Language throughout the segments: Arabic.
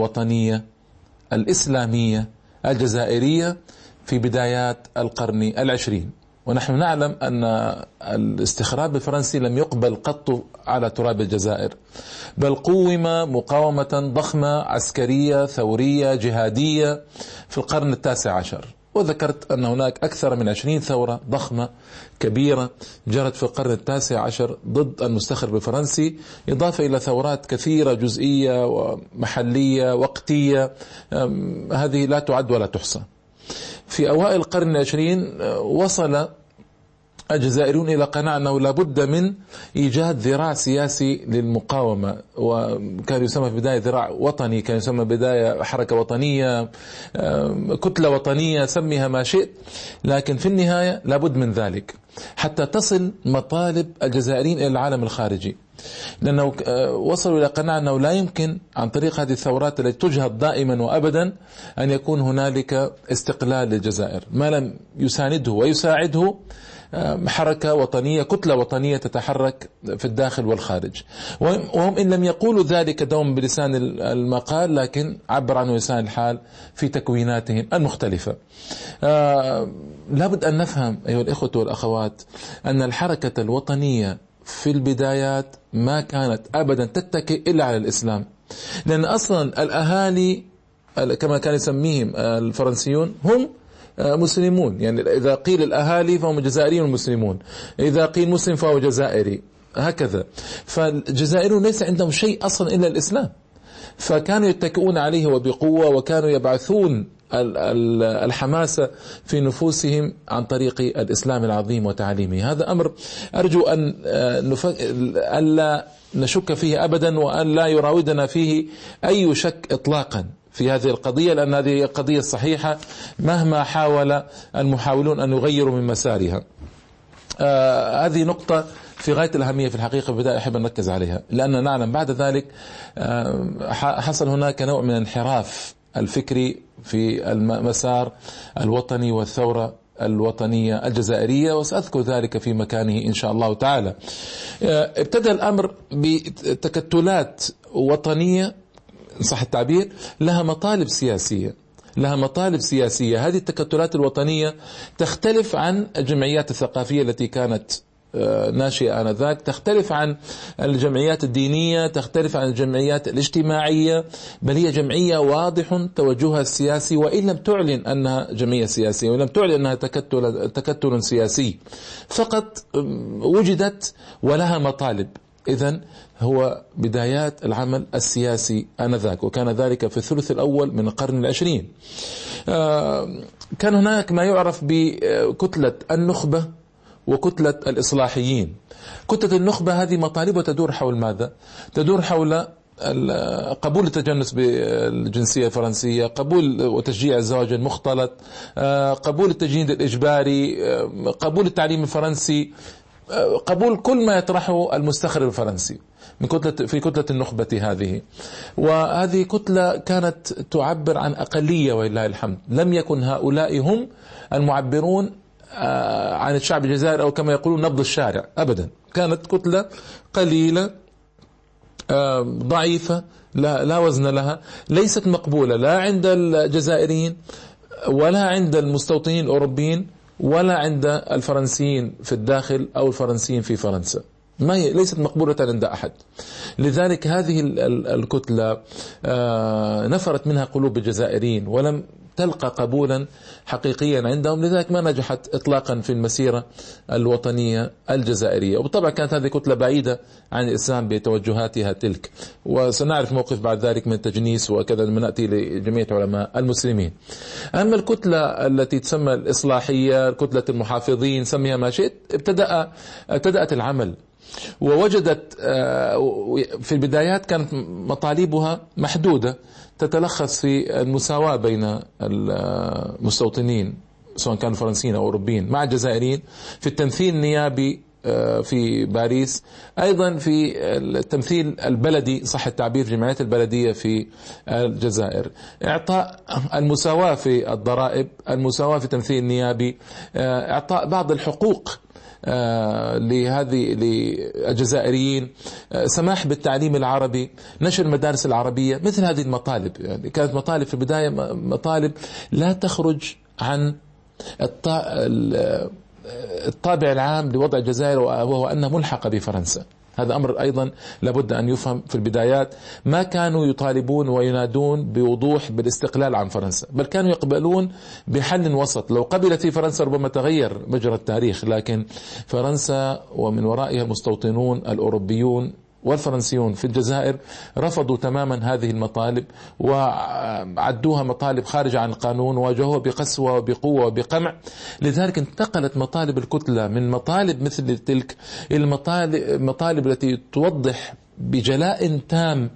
الوطنية الإسلامية الجزائرية في بدايات القرن العشرين. ونحن نعلم أن الاستخراب الفرنسي لم يقبل قط على تراب الجزائر بل قوم مقاومة ضخمة عسكرية ثورية جهادية في القرن التاسع عشر. وذكرت أن هناك أكثر من عشرين ثورة ضخمة كبيرة جرت في القرن التاسع عشر ضد المستخرب الفرنسي إضافة إلى ثورات كثيرة جزئية ومحلية وقتية هذه لا تعد ولا تحصى. في أوائل القرن العشرين وصل الجزائريون إلى قناعة أنه لابد من إيجاد ذراع سياسي للمقاومة وكان يسمى في البداية ذراع وطني كان يسمى بداية حركة وطنية كتلة وطنية سميها ما شئت. لكن في النهاية لابد من ذلك حتى تصل مطالب الجزائريين إلى العالم الخارجي. لأنه وصلوا إلى قناعة أنه لا يمكن عن طريق هذه الثورات التي تجهض دائما وأبدا أن يكون هنالك استقلال للجزائر. ما لم يسانده ويساعده حركة وطنية كتلة وطنية تتحرك في الداخل والخارج. وهم إن لم يقولوا ذلك دوم بلسان المقال لكن عبر عنه لسان الحال في تكويناتهم المختلفة. لابد أن نفهم أيها الإخوة والأخوات أن الحركة الوطنية في البدايات ما كانت أبدا تتكئ إلا على الإسلام. لأن أصلا الأهالي كما كان يسميهم الفرنسيون هم مسلمون. يعني إذا قيل الأهالي فهم جزائريون مسلمون. إذا قيل مسلم فهو جزائري. هكذا. فالجزائريون ليس عندهم شيء أصلا إلا الإسلام. فكانوا يتكئون عليه وبقوة وكانوا يبعثون الحماسة في نفوسهم عن طريق الإسلام العظيم وتعليمه. هذا أمر أرجو أن ألا نشك فيه أبدا وأن لا يراودنا فيه أي شك إطلاقا. في هذه القضية لأن هذه القضية الصحيحة مهما حاول المحاولون أن يغيروا من مسارها. آه هذه نقطة في غاية الأهمية في الحقيقة في البداية أحب أن نركز عليها. لأن نعلم بعد ذلك آه حصل هناك نوع من الانحراف الفكري في المسار الوطني والثورة الوطنية الجزائرية وسأذكر ذلك في مكانه إن شاء الله تعالى. ابتدى الأمر بتكتلات وطنية صح التعبير؟ لها مطالب سياسية. لها مطالب سياسية. هذه التكتلات الوطنية تختلف عن الجمعيات الثقافية التي كانت ناشئة آنذاك. تختلف عن الجمعيات الدينية تختلف عن الجمعيات الاجتماعية. بل هي جمعية واضح توجهها السياسي وإن لم تعلن أنها جمعية سياسية وإن لم تعلن أنها تكتل, تكتل سياسي. فقط وجدت ولها مطالب. إذا هو بدايات العمل السياسي آنذاك وكان ذلك في الثلث الأول من القرن العشرين. كان هناك ما يعرف بكتلة النخبة وكتلة الإصلاحيين. كتلة النخبة هذه مطالبها تدور حول ماذا؟ تدور حول قبول التجنس بالجنسية الفرنسية قبول وتشجيع الزواج المختلط قبول التجنيد الإجباري قبول التعليم الفرنسي. قبول كل ما يطرحه المستخرج الفرنسي من كتلة في كتلة النخبة هذه. وهذه كتلة كانت تعبر عن أقلية ولله الحمد. لم يكن هؤلاء هم المعبرون عن الشعب الجزائري أو كما يقولون نبض الشارع أبدا. كانت كتلة قليلة ضعيفة لا, لا وزن لها ليست مقبولة لا عند الجزائريين ولا عند المستوطنين الأوروبيين. ولا عند الفرنسيين في الداخل أو الفرنسيين في فرنسا. ما هي؟ ليست مقبولة عند أحد. لذلك هذه الكتلة نفرت منها قلوب الجزائريين ولم تلقى قبولا حقيقيا عندهم لذلك ما نجحت اطلاقا في المسيرة الوطنية الجزائرية. وبالطبع كانت هذه كتلة بعيدة عن الإسلام بتوجهاتها تلك. وسنعرف موقف بعد ذلك من التجنيس وكذا لما نأتي لجمعيه علماء المسلمين. أما الكتلة التي تسمى الإصلاحية كتلة المحافظين سميها ما شئت ابتدأ ابتدأت العمل. ووجدت في البدايات كانت مطالبها محدودة. تتلخص في المساواة بين المستوطنين سواء كانوا فرنسيين أو أوروبيين مع الجزائريين في التمثيل النيابي في باريس أيضا في التمثيل البلدي صح التعبير في الجمعيات البلدية في الجزائر. إعطاء المساواة في الضرائب المساواة في التمثيل النيابي إعطاء بعض الحقوق لهذه للجزائريين. سماح بالتعليم العربي نشر المدارس العربية مثل هذه المطالب. يعني كانت مطالب في البداية مطالب لا تخرج عن الطابع العام لوضع الجزائر وهو أنها ملحقة بفرنسا. هذا أمر أيضا لابد أن يفهم في البدايات. ما كانوا يطالبون وينادون بوضوح بالاستقلال عن فرنسا بل كانوا يقبلون بحل وسط. لو قبلت فرنسا ربما تغير مجرى التاريخ لكن فرنسا ومن ورائها المستوطنون الأوروبيون والفرنسيون في الجزائر رفضوا تماما هذه المطالب وعدوها مطالب خارجة عن القانون وواجهوها بقسوة وبقوة وبقمع. لذلك انتقلت مطالب الكتلة من مطالب مثل تلك المطالب التي توضح بجلاء تام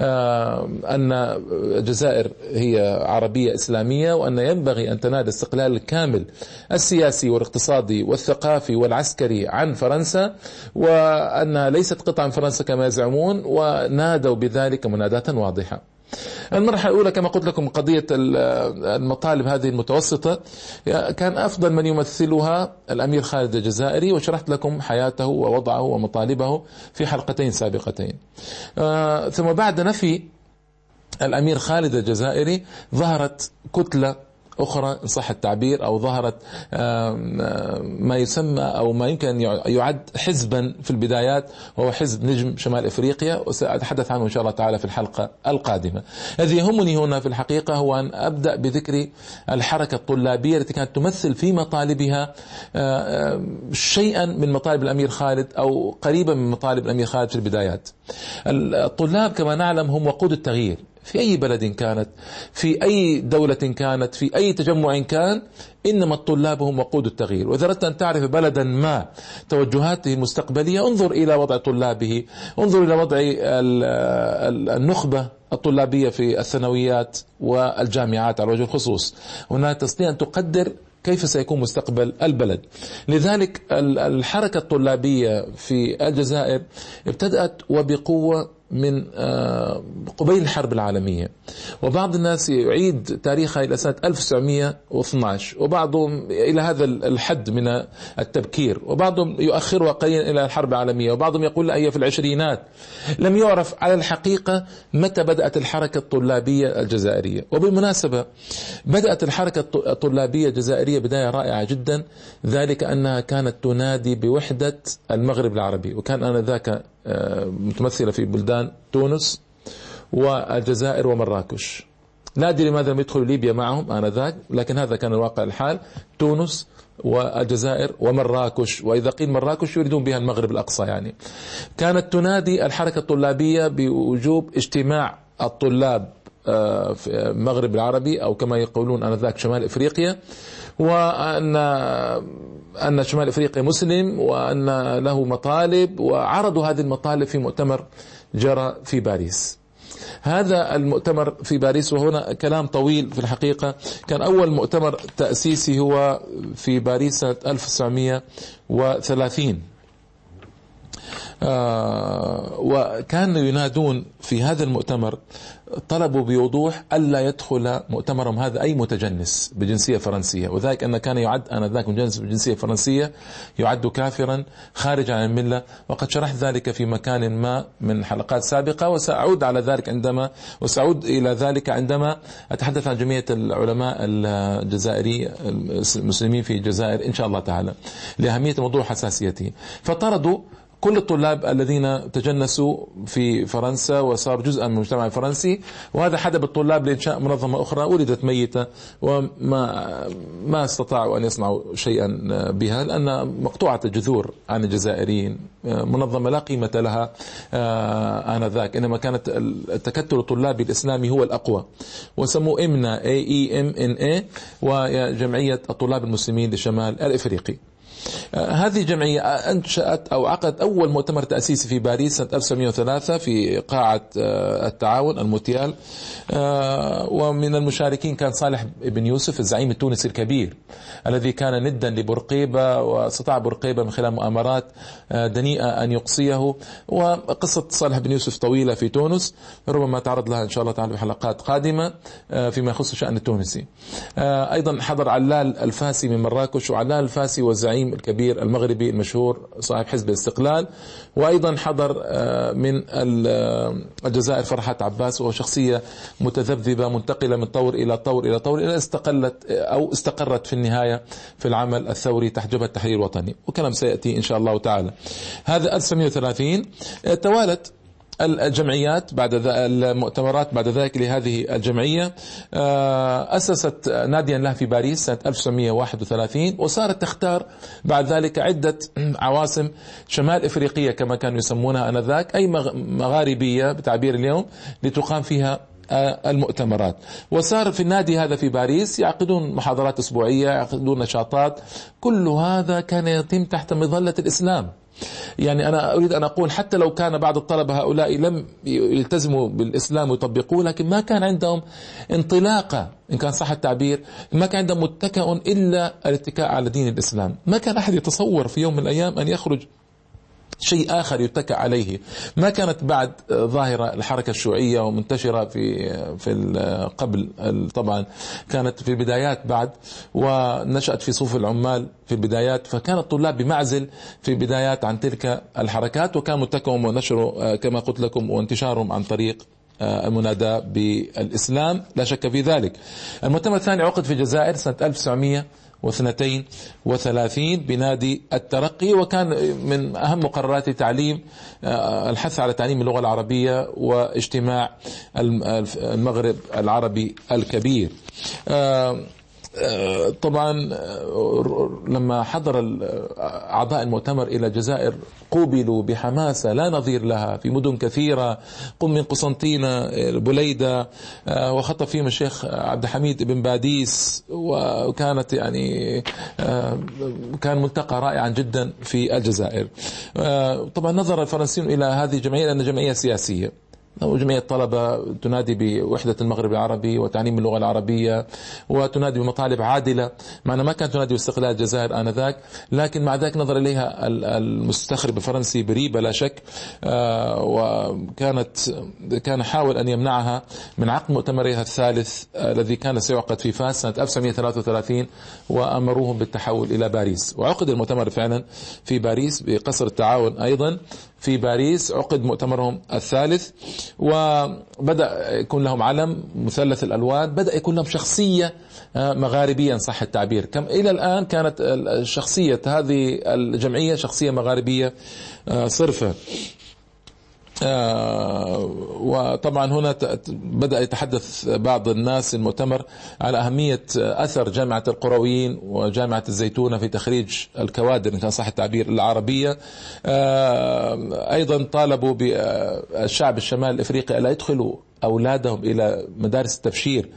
آه، أن الجزائر هي عربية إسلامية وأن ينبغي أن تنال استقلال الكامل السياسي والاقتصادي والثقافي والعسكري عن فرنسا وأنها ليست قطعا فرنسا كما يزعمون ونادوا بذلك مناداة واضحة. المرحلة الأولى كما قلت لكم قضية المطالب هذه المتوسطة. كان أفضل من يمثلها الأمير خالد الجزائري وشرحت لكم حياته ووضعه ومطالبه في حلقتين سابقتين. آه، ثم بعد نفي الأمير خالد الجزائري ظهرت كتلة أخرى إن صح التعبير أو ظهرت ما يسمى أو ما يمكن يعد حزبا في البدايات وهو حزب نجم شمال إفريقيا وسأتحدث عنه إن شاء الله تعالى في الحلقة القادمة. الذي يهمني هنا في الحقيقة هو أن أبدأ بذكر الحركة الطلابية التي كانت تمثل في مطالبها شيئا من مطالب الأمير خالد أو قريبا من مطالب الأمير خالد في البدايات. الطلاب كما نعلم هم وقود التغيير. في أي بلد كانت في أي دولة كانت في أي تجمع كان إنما الطلاب هم وقود التغيير. وإذا أردت أن تعرف بلدا ما توجهاته المستقبلية انظر إلى وضع طلابه انظر إلى وضع النخبة الطلابية في الثانويات والجامعات على وجه الخصوص. هنا تستطيع أن تقدر كيف سيكون مستقبل البلد. لذلك الحركة الطلابية في الجزائر ابتدأت وبقوة من آه، قبيل الحرب العالمية. وبعض الناس يعيد تاريخها إلى سنة 1912 وبعضهم إلى هذا الحد من التبكير وبعضهم يؤخرها قليلا إلى الحرب العالمية وبعضهم يقول هي في العشرينات. لم يعرف على الحقيقة متى بدأت الحركة الطلابية الجزائرية. وبالمناسبة بدأت الحركة الطلابية الجزائرية بداية رائعة جدا ذلك أنها كانت تنادي بوحدة المغرب العربي وكان آنذاك متمثلة في بلدان تونس والجزائر ومراكش. لا أدري لماذا لم يدخلوا ليبيا معهم آنذاك لكن هذا كان الواقع الحال. تونس والجزائر ومراكش وإذا قيل مراكش يريدون بها المغرب الأقصى يعني. كانت تنادي الحركة الطلابية بوجوب اجتماع الطلاب آه، في المغرب العربي أو كما يقولون آنذاك شمال إفريقيا وأن أن شمال أفريقيا مسلم وأن له مطالب وعرضوا هذه المطالب في مؤتمر جرى في باريس. هذا المؤتمر في باريس وهنا كلام طويل في الحقيقة. كان أول مؤتمر تأسيسي هو في باريس سنة 1930 آه وكانوا ينادون في هذا المؤتمر طلبوا بوضوح ألا يدخل مؤتمرهم هذا أي متجنس بجنسية فرنسية. وذلك أن كان يعد آنذاك متجنس بجنسية فرنسية يعد كافرا خارجا عن الملة. وقد شرحت ذلك في مكان ما من حلقات سابقة وسأعود على ذلك عندما وسأعود إلى ذلك عندما أتحدث عن جمعية العلماء الجزائري المسلمين في الجزائر إن شاء الله تعالى لأهمية موضوع حساسيته. فطردوا كل الطلاب الذين تجنسوا في فرنسا وصاروا جزءا من المجتمع الفرنسي وهذا حدب الطلاب لإنشاء منظمة أخرى ولدت ميتة وما ما استطاعوا أن يصنعوا شيئا بها لأن مقطوعة الجذور عن الجزائريين منظمة لا قيمة لها آه، آنذاك. إنما كانت التكتل الطلابي الإسلامي هو الأقوى. وسموه إمنا اي اي ام ان اي وجمعية الطلاب المسلمين لشمال الإفريقي. هذه الجمعية أنشأت أو عقدت أول مؤتمر تأسيسي في باريس سنة 1903 في قاعة آه، التعاون الموتيال. آه، ومن المشاركين كان صالح بن يوسف الزعيم التونسي الكبير الذي كان ندا لبورقيبة واستطاع بورقيبة من خلال مؤامرات آه، دنيئة أن يقصيه. وقصة صالح بن يوسف طويلة في تونس ربما نعرض لها إن شاء الله تعالى في حلقات قادمة فيما يخص الشأن التونسي. أيضا حضر علال الفاسي من مراكش وعلال الفاسي والزعيم الكبير المغربي المشهور صاحب حزب الاستقلال وأيضا حضر آه، من الجزائر فرحات عباس وهو شخصية متذبذبة منتقلة من طور إلى طور إلى طور إلى استقلت أو استقرت في النهاية في العمل الثوري تحت جبهة التحرير الوطني وكلام سيأتي إن شاء الله تعالى. هذا 1930 توالت الجمعيات بعد المؤتمرات بعد ذلك لهذه الجمعية. آه، أسست ناديا له في باريس سنة 1931 وصارت تختار بعد ذلك عدة عواصم شمال إفريقية كما كانوا يسمونها آنذاك أي مغاربية بتعبير اليوم لتقام فيها آه، المؤتمرات. وصار في النادي هذا في باريس يعقدون محاضرات أسبوعية يعقدون نشاطات كل هذا كان يتم تحت مظلة الإسلام. يعني أنا أريد أن أقول حتى لو كان بعض الطلبة هؤلاء لم يلتزموا بالإسلام ويطبقوه لكن ما كان عندهم انطلاقة إن كان صح التعبير ما كان عندهم متكأ إلا الاتكاء على دين الإسلام. ما كان أحد يتصور في يوم من الأيام أن يخرج شيء آخر يتكى عليه. ما كانت بعد ظاهرة الحركة الشيوعية ومنتشرة في في قبل طبعا كانت في البدايات بعد ونشأت في صفوف العمال في البدايات فكان الطلاب بمعزل في البدايات عن تلك الحركات وكان متكئهم ونشره كما قلت لكم وانتشارهم عن طريق المناداة بالإسلام. لا شك في ذلك. المؤتمر الثاني عقد في الجزائر سنة 1900 واثنتين وثلاثين بنادي الترقي وكان من أهم مقررات تعليم آه، الحث على تعليم اللغة العربية واجتماع المغرب العربي الكبير. آه، طبعا لما حضر أعضاء المؤتمر إلى الجزائر قوبلوا بحماسة لا نظير لها في مدن كثيرة قم من قسنطينة بليدة وخطب فيهم الشيخ عبد الحميد بن باديس وكانت يعني كان ملتقى رائعا جدا في الجزائر. طبعا نظر الفرنسيون إلى هذه الجمعيه لانها جمعية سياسية. جمعية طلبة تنادي بوحدة المغرب العربي وتعليم اللغة العربية وتنادي بمطالب عادلة. معنا ما كانت تنادي باستقلال الجزائر آنذاك لكن مع ذلك نظر إليها المستخرب الفرنسي بريبة لا شك آه، وكانت كان حاول أن يمنعها من عقد مؤتمرها الثالث آه، الذي كان سيعقد في فاس سنة 1933 وأمروهم بالتحول إلى باريس. وعقد المؤتمر فعلا في باريس بقصر التعاون أيضا. في باريس عقد مؤتمرهم الثالث وبدأ يكون لهم علم مثلث الألوان بدأ يكون لهم شخصية آه، مغاربية صح التعبير. كم إلى الآن كانت شخصية هذه الجمعية شخصية مغاربية آه، صرفة. وطبعا هنا بدأ يتحدث بعض الناس المؤتمر على أهمية أثر جامعة القرويين وجامعة الزيتونة في تخريج الكوادر إن كان صح التعبير العربية. آه، أيضا طالبوا بالشعب الشمال الإفريقي ألا يدخلوا أولادهم إلى مدارس التبشير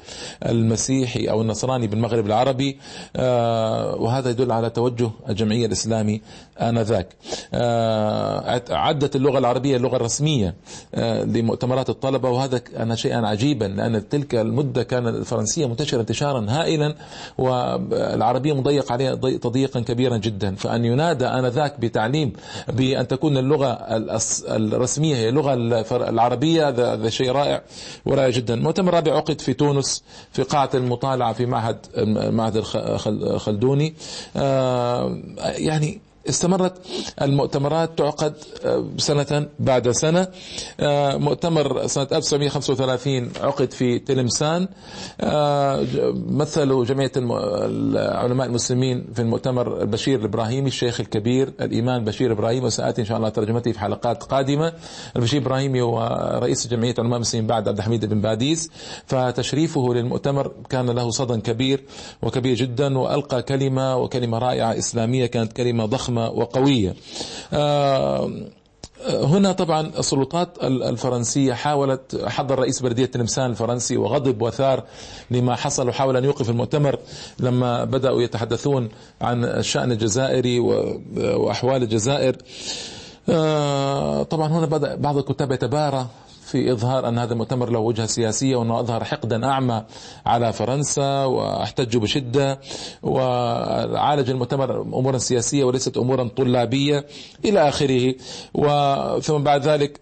المسيحي أو النصراني بالمغرب العربي آه، وهذا يدل على توجه الجمعية الإسلامي آنذاك. آه، عدت اللغة العربية اللغة الرسمية آه، لمؤتمرات الطلبة وهذا كان شيئا عجيبا لأن تلك المدة كان الفرنسية منتشرة انتشارا هائلا والعربية مضيق عليها تضييقا كبيرا جدا. فأن ينادى آنذاك بتعليم بأن تكون اللغة الرسمية هي اللغة العربية هذا شيء رائع. ورائع جدا. مؤتمر رابع عقد في تونس في قاعة المطالعة في معهد معهد الخلدوني آه، يعني استمرت. المؤتمرات تعقد آه، سنة بعد سنة. آه، مؤتمر سنة 1935 عقد في تلمسان. آه، مثلوا جمعية العلماء المسلمين في المؤتمر البشير الإبراهيمي الشيخ الكبير الإيمان بشير إبراهيم. وسآتي إن شاء الله ترجمته في حلقات قادمة. البشير إبراهيمي هو رئيس جمعية العلماء المسلمين بعد عبد الحميد بن باديس. فتشريفه للمؤتمر كان له صدى كبير وكبير جدا وألقى كلمة وكلمة رائعة إسلامية كانت كلمة ضخمة. وقوية. آه، هنا طبعا السلطات الفرنسية حاولت حضر رئيس بلدية تلمسان الفرنسي وغضب وثار لما حصل وحاول أن يوقف المؤتمر لما بدأوا يتحدثون عن الشأن الجزائري وأحوال الجزائر. آه، طبعا هنا بدأ بعض الكتاب يتبارى. في إظهار أن هذا المؤتمر له وجهة سياسية وأنه أظهر حقدا أعمى على فرنسا واحتجوا بشدة وعالج المؤتمر أمورا سياسية وليست أمورا طلابية إلى آخره. وثم بعد ذلك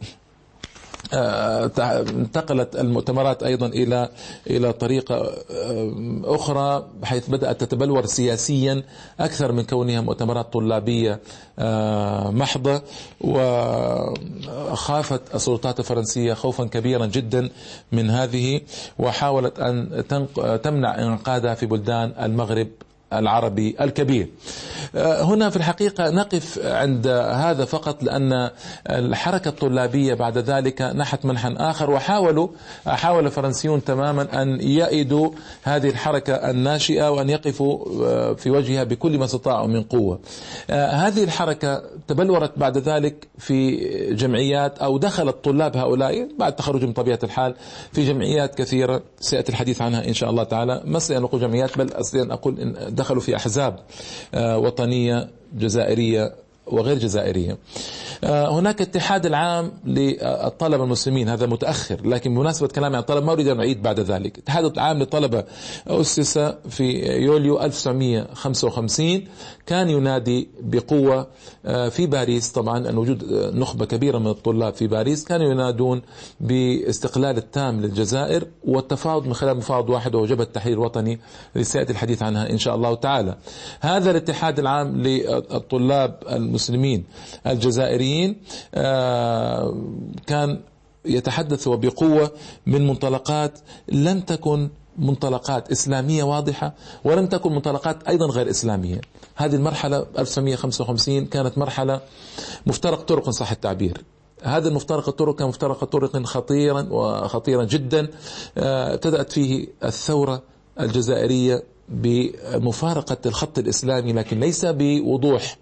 انتقلت المؤتمرات أيضا إلى إلى طريقة آه، أخرى حيث بدأت تتبلور سياسيا أكثر من كونها مؤتمرات طلابية آه، محضة وخافت السلطات الفرنسية خوفا كبيرا جدا من هذه وحاولت أن تمنع انعقادها في بلدان المغرب العربي الكبير. آه، هنا في الحقيقة نقف عند هذا فقط لأن الحركة الطلابية بعد ذلك نحت منحا آخر وحاولوا حاول الفرنسيون تماما أن يئدوا هذه الحركة الناشئة وأن يقفوا آه، في وجهها بكل ما استطاعوا من قوة. آه، هذه الحركة تبلورت بعد ذلك في جمعيات أو دخل الطلاب هؤلاء بعد تخرجهم بطبيعة الحال في جمعيات كثيرة. سيأتي الحديث عنها إن شاء الله تعالى. ما أقول جمعيات بل أن أقول إن دخلوا في أحزاب آه، وطنية جزائرية وغير جزائرية. آه، هناك اتحاد العام للطلبة المسلمين هذا متأخر لكن بمناسبة كلامي عن الطلبة ما أريد أن أعيد بعد ذلك. الاتحاد العام للطلبة أسس في يوليو 1955 كان ينادي بقوة آه، في باريس. طبعا أن وجود نخبة كبيرة من الطلاب في باريس كانوا ينادون باستقلال التام للجزائر والتفاوض من خلال مفاوض واحد وجبهة التحرير الوطني اللي سيأتي الحديث عنها إن شاء الله تعالى. هذا الاتحاد العام للطلاب المسلمين الجزائريين آه، كان يتحدث بقوة من منطلقات لم تكن منطلقات إسلامية واضحة ولم تكن منطلقات أيضا غير إسلامية. هذه المرحلة 1955 كانت مرحلة مفترق طرق صح التعبير. هذا المفترق الطرق كان مفترق طرق خطيرا وخطيرا جدا. آه، ابتدأت فيه الثورة الجزائرية بمفارقة الخط الإسلامي لكن ليس بوضوح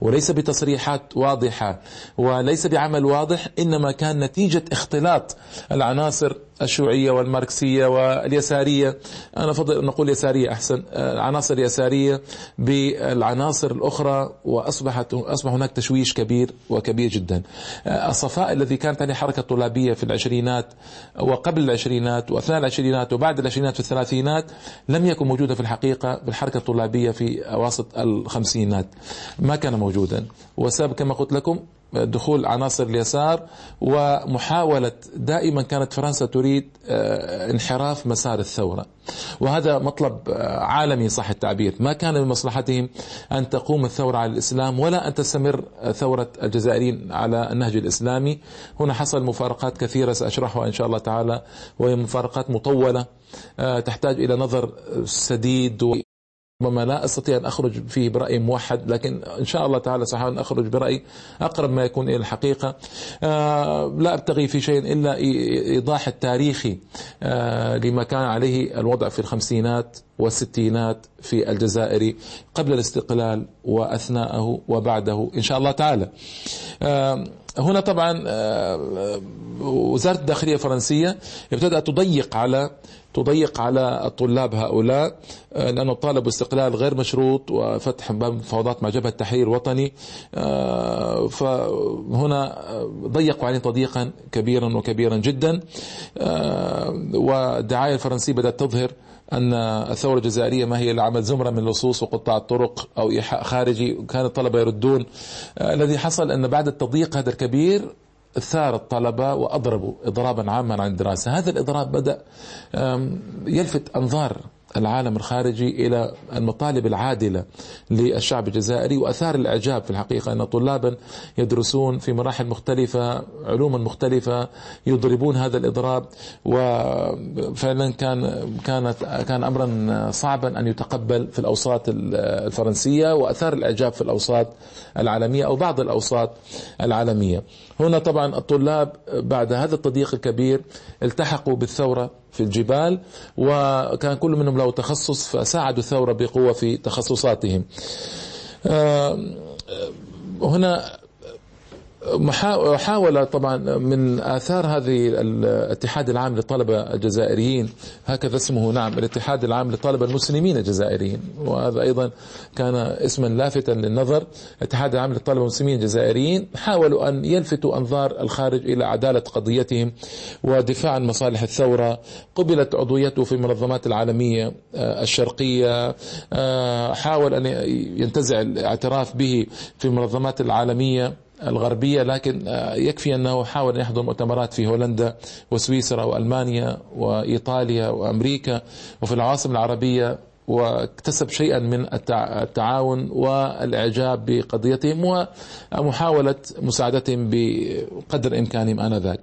وليس بتصريحات واضحة وليس بعمل واضح إنما كان نتيجة اختلاط العناصر الشيوعية والماركسية واليسارية. أنا أفضل أن نقول يسارية أحسن. العناصر اليسارية بالعناصر الأخرى وأصبحت أصبح هناك تشويش كبير وكبير جدا. الصفاء الذي كانت عليه حركة طلابية في العشرينات وقبل العشرينات وأثناء العشرينات وبعد العشرينات في الثلاثينات لم يكن موجودا في الحقيقة بالحركة الطلابية في أواسط الخمسينات. ما كان موجودا. والسبب كما قلت لكم دخول عناصر اليسار ومحاولة دائما كانت فرنسا تريد آه، انحراف مسار الثورة. وهذا مطلب آه، عالمي صح التعبير. ما كان من مصلحتهم أن تقوم الثورة على الإسلام ولا أن تستمر ثورة الجزائريين على النهج الإسلامي. هنا حصل مفارقات كثيرة سأشرحها إن شاء الله تعالى وهي مفارقات مطولة آه، تحتاج إلى نظر سديد ربما لا أستطيع أن أخرج فيه برأي موحد لكن إن شاء الله تعالى سأحاول أن أخرج برأي أقرب ما يكون إلى الحقيقة. آه لا أبتغي في شيء إلا إيضاح التاريخي آه لما كان عليه الوضع في الخمسينات والستينات في الجزائر قبل الاستقلال وأثناءه وبعده إن شاء الله تعالى. آه هنا طبعا وزارة الداخلية الفرنسية ابتدأت تضيق على تضيق على الطلاب هؤلاء آه، لأنه طالبوا استقلال غير مشروط وفتح باب مفاوضات مع جبهة تحرير وطني آه، فهنا ضيقوا عليه تضييقا كبيرا وكبيرا جدا. والدعاية الفرنسية بدأت تظهر أن الثورة الجزائرية ما هي إلا عمل زمرة من اللصوص وقطاع الطرق أو إيحاء خارجي وكان الطلبة يردون. الذي حصل أن بعد التضييق هذا الكبير ثار الطلبة وأضربوا إضرابا عاما عن الدراسة هذا الإضراب بدأ يلفت أنظار العالم الخارجي إلى المطالب العادلة للشعب الجزائري وأثار الإعجاب في الحقيقة أن طلابا يدرسون في مراحل مختلفة علوما مختلفة يضربون هذا الإضراب وفعلا كان كانت كان امرا صعبا أن يتقبل في الأوساط الفرنسية وأثار الإعجاب في الأوساط العالمية أو بعض الأوساط العالمية. هنا طبعا الطلاب بعد هذا التضييق الكبير التحقوا بالثورة في الجبال وكان كل منهم له تخصص فساعدوا الثورة بقوة في تخصصاتهم. آه، هنا حاول طبعا من آثار هذه الاتحاد العام للطلبة الجزائريين هكذا اسمه نعم الاتحاد العام للطلبة المسلمين الجزائريين. وهذا أيضا كان اسما لافتا للنظر. الاتحاد العام للطلبة المسلمين الجزائريين حاولوا أن يلفتوا أنظار الخارج إلى عدالة قضيتهم ودفاع عن مصالح الثورة. قبلت عضويته في المنظمات العالمية آه، الشرقية آه، حاول أن ينتزع الاعتراف به في المنظمات العالمية. الغربية لكن يكفي أنه حاول أن يحضر مؤتمرات في هولندا وسويسرا وألمانيا وإيطاليا وأمريكا وفي العواصم العربية. واكتسب شيئا من التعاون والإعجاب بقضيتهم ومحاولة مساعدتهم بقدر إمكانهم آنذاك.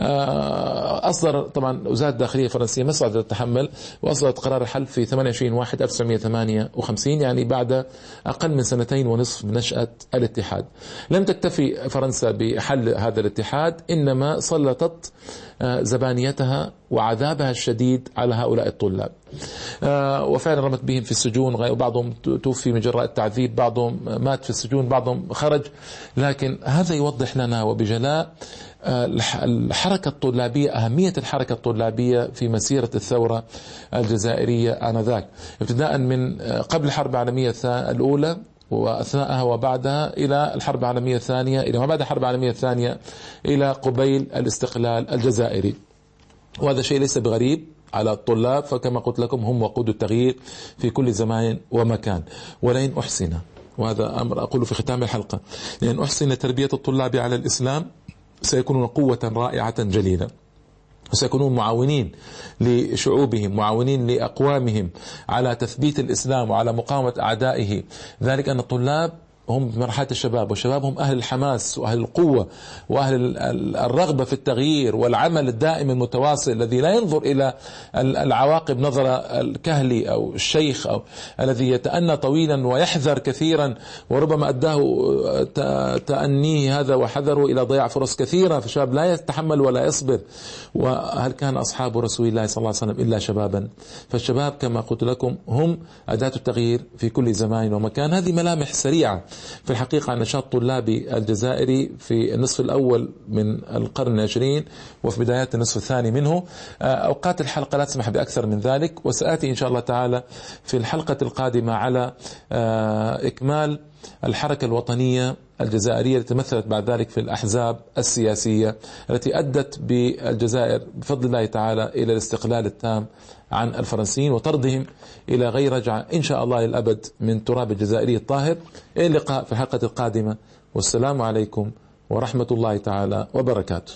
آه، أصدر طبعا وزارة الداخلية الفرنسية مسعد تتحمل وأصدرت قرار الحل في 28 1 1958 يعني بعد أقل من سنتين ونصف من نشأة الاتحاد. لم تكتفي فرنسا بحل هذا الاتحاد إنما سلطت آه، زبانيتها وعذابها الشديد على هؤلاء الطلاب. آه، وفعلا رمت بهم في السجون وبعضهم توفي من جراء التعذيب بعضهم مات في السجون بعضهم خرج. لكن هذا يوضح لنا وبجلاء آه، الحركة الطلابية أهمية الحركة الطلابية في مسيرة الثورة الجزائرية آنذاك. ابتداء من قبل الحرب العالمية الأولى وأثناءها وبعدها إلى الحرب العالمية الثانية إلى ما بعد الحرب العالمية الثانية إلى قبيل الاستقلال الجزائري. وهذا شيء ليس بغريب على الطلاب فكما قلت لكم هم وقود التغيير في كل زمان ومكان ولئن أحسن وهذا أمر اقوله في ختام الحلقة لأن أحسن تربية الطلاب على الإسلام سيكونون قوة رائعة جليلة. وسيكونون معاونين لشعوبهم معاونين لأقوامهم على تثبيت الإسلام وعلى مقاومة أعدائه ذلك أن الطلاب هم في مرحلة الشباب والشباب هم أهل الحماس وأهل القوة وأهل الرغبة في التغيير والعمل الدائم المتواصل الذي لا ينظر إلى العواقب نظر الكهلي أو الشيخ أو الذي يتأنى طويلا ويحذر كثيرا وربما أداه تأنيه هذا وحذره إلى ضياع فرص كثيرة. فالشباب لا يتحمل ولا يصبر. وهل كان أصحاب رسول الله صلى الله عليه وسلم إلا شبابا؟ فالشباب كما قلت لكم هم أداة التغيير في كل زمان ومكان. هذه ملامح سريعة. في الحقيقة النشاط الطلابي الجزائري في النصف الأول من القرن العشرين وفي بدايات النصف الثاني منه. آه، أوقات الحلقة لا تسمح بأكثر من ذلك وسآتي إن شاء الله تعالى في الحلقة القادمة على آه، إكمال الحركة الوطنية الجزائرية التي تمثلت بعد ذلك في الأحزاب السياسية التي أدت بالجزائر بفضل الله تعالى إلى الاستقلال التام عن الفرنسيين وطردهم إلى غير رجعة إن شاء الله للأبد من تراب الجزائري الطاهر. إلى اللقاء في الحلقة القادمة. والسلام عليكم ورحمة الله تعالى وبركاته.